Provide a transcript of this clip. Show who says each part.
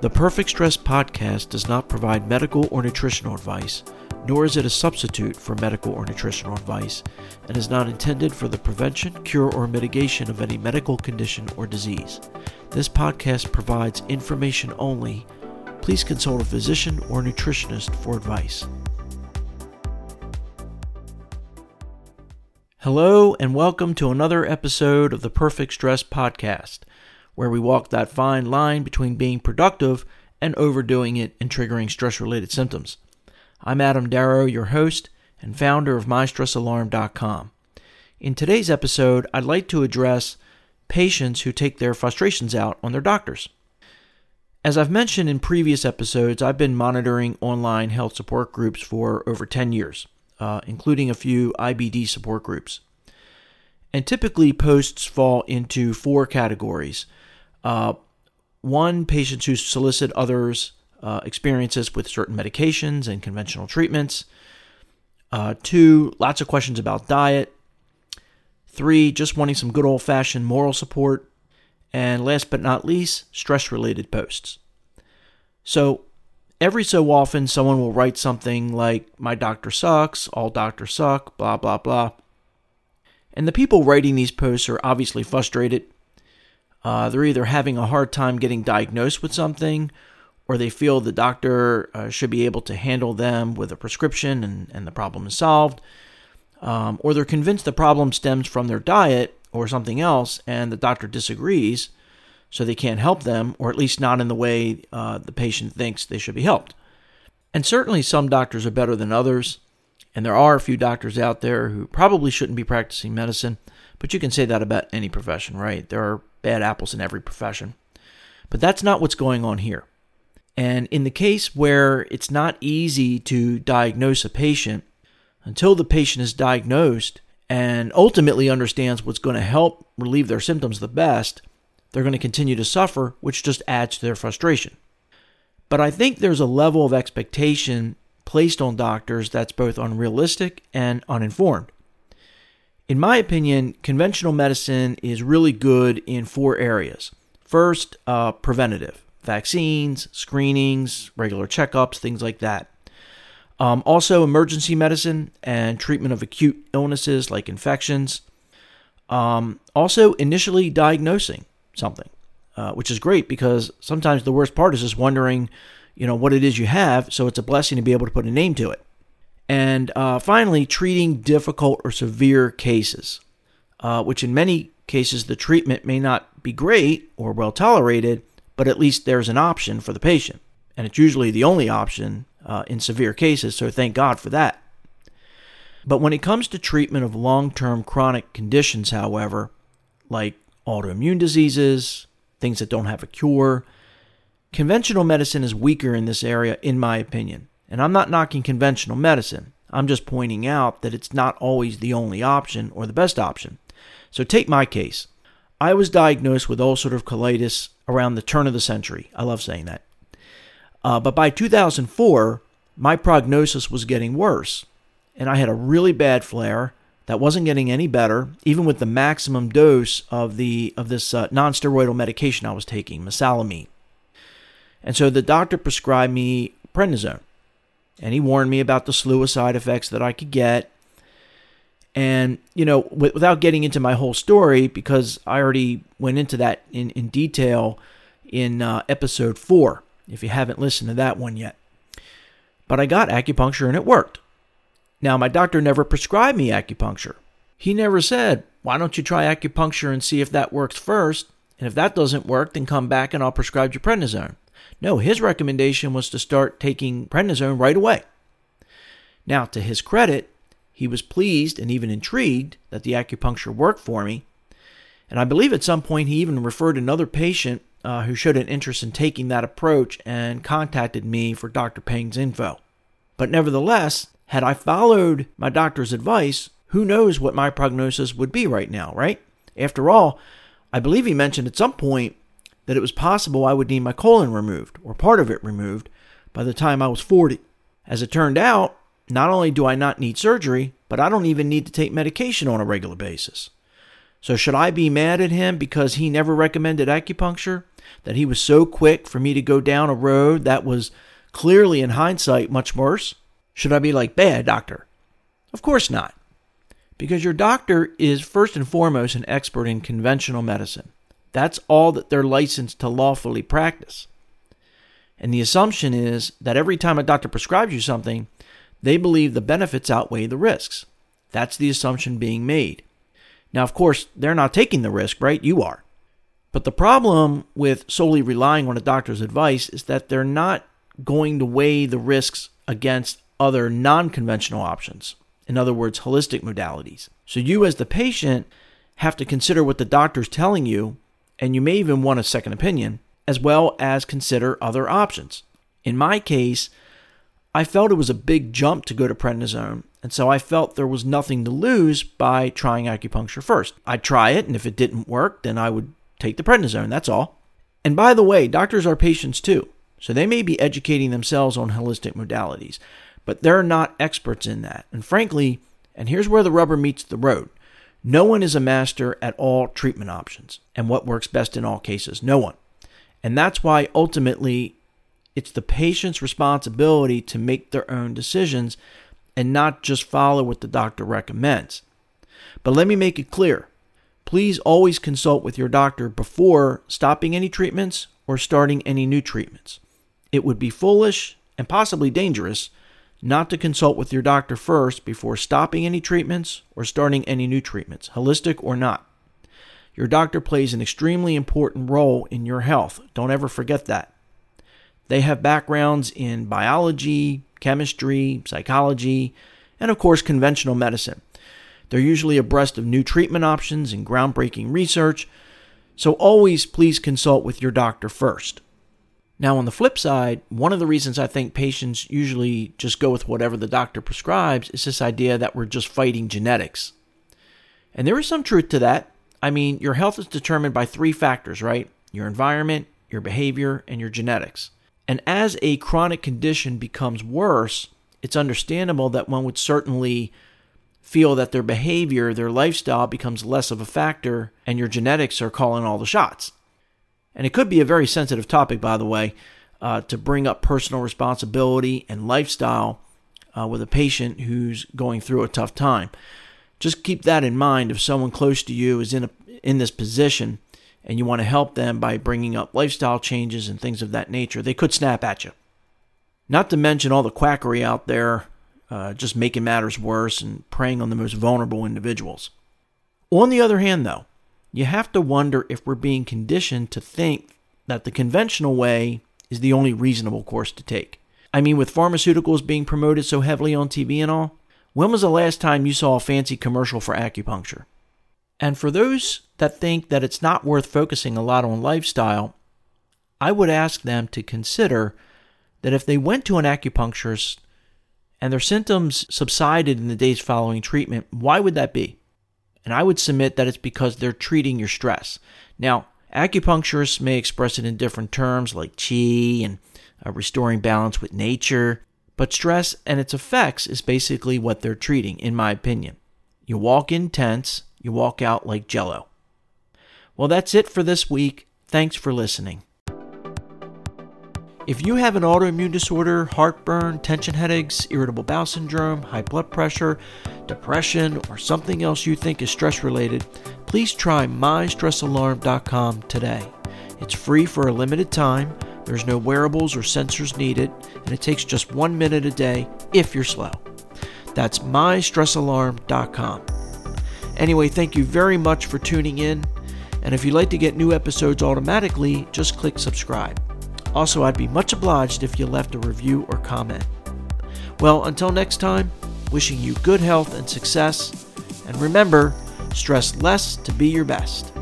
Speaker 1: The Perfect Stress podcast does not provide medical or nutritional advice, nor is it a substitute for medical or nutritional advice, and is not intended for the prevention, cure, or mitigation of any medical condition or disease. This podcast provides information only. Please consult a physician or nutritionist for advice. Hello, and welcome to another episode of the Perfect Stress podcast where we walk that fine line between being productive and overdoing it and triggering stress related symptoms. I'm Adam Darrow, your host and founder of MyStressAlarm.com. In today's episode, I'd like to address patients who take their frustrations out on their doctors. As I've mentioned in previous episodes, I've been monitoring online health support groups for over 10 years, uh, including a few IBD support groups. And typically, posts fall into four categories uh, one, patients who solicit others' uh, experiences with certain medications and conventional treatments. Uh, two, lots of questions about diet. Three, just wanting some good old fashioned moral support. And last but not least, stress related posts. So, every so often, someone will write something like, My doctor sucks, all doctors suck, blah, blah, blah. And the people writing these posts are obviously frustrated uh, they're either having a hard time getting diagnosed with something, or they feel the doctor uh, should be able to handle them with a prescription and, and the problem is solved, um, or they're convinced the problem stems from their diet or something else, and the doctor disagrees, so they can't help them, or at least not in the way uh, the patient thinks they should be helped. And certainly some doctors are better than others, and there are a few doctors out there who probably shouldn't be practicing medicine, but you can say that about any profession, right? There are bad apples in every profession. But that's not what's going on here. And in the case where it's not easy to diagnose a patient, until the patient is diagnosed and ultimately understands what's going to help relieve their symptoms the best, they're going to continue to suffer, which just adds to their frustration. But I think there's a level of expectation placed on doctors that's both unrealistic and uninformed. In my opinion, conventional medicine is really good in four areas. First, uh, preventative vaccines, screenings, regular checkups, things like that. Um, also, emergency medicine and treatment of acute illnesses like infections. Um, also, initially diagnosing something, uh, which is great because sometimes the worst part is just wondering, you know, what it is you have. So it's a blessing to be able to put a name to it. And uh, finally, treating difficult or severe cases, uh, which in many cases the treatment may not be great or well tolerated, but at least there's an option for the patient. And it's usually the only option uh, in severe cases, so thank God for that. But when it comes to treatment of long term chronic conditions, however, like autoimmune diseases, things that don't have a cure, conventional medicine is weaker in this area, in my opinion. And I'm not knocking conventional medicine. I'm just pointing out that it's not always the only option or the best option. So take my case. I was diagnosed with ulcerative colitis around the turn of the century. I love saying that. Uh, but by 2004, my prognosis was getting worse. And I had a really bad flare that wasn't getting any better, even with the maximum dose of the of this uh, non-steroidal medication I was taking, mesalamine. And so the doctor prescribed me prednisone and he warned me about the slew of side effects that I could get. And, you know, without getting into my whole story, because I already went into that in, in detail in uh, episode four, if you haven't listened to that one yet. But I got acupuncture and it worked. Now, my doctor never prescribed me acupuncture. He never said, why don't you try acupuncture and see if that works first? And if that doesn't work, then come back and I'll prescribe you prednisone. No, his recommendation was to start taking prednisone right away. Now, to his credit, he was pleased and even intrigued that the acupuncture worked for me. And I believe at some point he even referred another patient uh, who showed an interest in taking that approach and contacted me for Dr. Peng's info. But nevertheless, had I followed my doctor's advice, who knows what my prognosis would be right now, right? After all, I believe he mentioned at some point that it was possible I would need my colon removed, or part of it removed, by the time I was 40. As it turned out, not only do I not need surgery, but I don't even need to take medication on a regular basis. So, should I be mad at him because he never recommended acupuncture? That he was so quick for me to go down a road that was clearly in hindsight much worse? Should I be like, bad doctor? Of course not. Because your doctor is first and foremost an expert in conventional medicine. That's all that they're licensed to lawfully practice. And the assumption is that every time a doctor prescribes you something, they believe the benefits outweigh the risks. That's the assumption being made. Now, of course, they're not taking the risk, right? You are. But the problem with solely relying on a doctor's advice is that they're not going to weigh the risks against other non conventional options. In other words, holistic modalities. So you, as the patient, have to consider what the doctor's telling you, and you may even want a second opinion, as well as consider other options. In my case, I felt it was a big jump to go to prednisone, and so I felt there was nothing to lose by trying acupuncture first. I'd try it, and if it didn't work, then I would take the prednisone, that's all. And by the way, doctors are patients too, so they may be educating themselves on holistic modalities, but they're not experts in that. And frankly, and here's where the rubber meets the road no one is a master at all treatment options and what works best in all cases. No one. And that's why ultimately it's the patient's responsibility to make their own decisions and not just follow what the doctor recommends. But let me make it clear please always consult with your doctor before stopping any treatments or starting any new treatments. It would be foolish and possibly dangerous not to consult with your doctor first before stopping any treatments or starting any new treatments, holistic or not. Your doctor plays an extremely important role in your health. Don't ever forget that. They have backgrounds in biology, chemistry, psychology, and of course, conventional medicine. They're usually abreast of new treatment options and groundbreaking research, so always please consult with your doctor first. Now, on the flip side, one of the reasons I think patients usually just go with whatever the doctor prescribes is this idea that we're just fighting genetics. And there is some truth to that. I mean, your health is determined by three factors, right? Your environment, your behavior, and your genetics. And as a chronic condition becomes worse, it's understandable that one would certainly feel that their behavior, their lifestyle becomes less of a factor, and your genetics are calling all the shots. And it could be a very sensitive topic, by the way, uh, to bring up personal responsibility and lifestyle uh, with a patient who's going through a tough time. Just keep that in mind if someone close to you is in a, in this position and you want to help them by bringing up lifestyle changes and things of that nature, they could snap at you. Not to mention all the quackery out there, uh, just making matters worse and preying on the most vulnerable individuals. On the other hand, though, you have to wonder if we're being conditioned to think that the conventional way is the only reasonable course to take. I mean, with pharmaceuticals being promoted so heavily on TV and all, when was the last time you saw a fancy commercial for acupuncture? And for those that think that it's not worth focusing a lot on lifestyle, I would ask them to consider that if they went to an acupuncturist and their symptoms subsided in the days following treatment, why would that be? And I would submit that it's because they're treating your stress. Now, acupuncturists may express it in different terms like chi and uh, restoring balance with nature, but stress and its effects is basically what they're treating, in my opinion. You walk in tense, you walk out like jello. Well, that's it for this week. Thanks for listening. If you have an autoimmune disorder, heartburn, tension headaches, irritable bowel syndrome, high blood pressure, depression, or something else you think is stress related, please try mystressalarm.com today. It's free for a limited time, there's no wearables or sensors needed, and it takes just one minute a day if you're slow. That's mystressalarm.com. Anyway, thank you very much for tuning in. And if you'd like to get new episodes automatically, just click subscribe. Also, I'd be much obliged if you left a review or comment. Well, until next time, wishing you good health and success. And remember, stress less to be your best.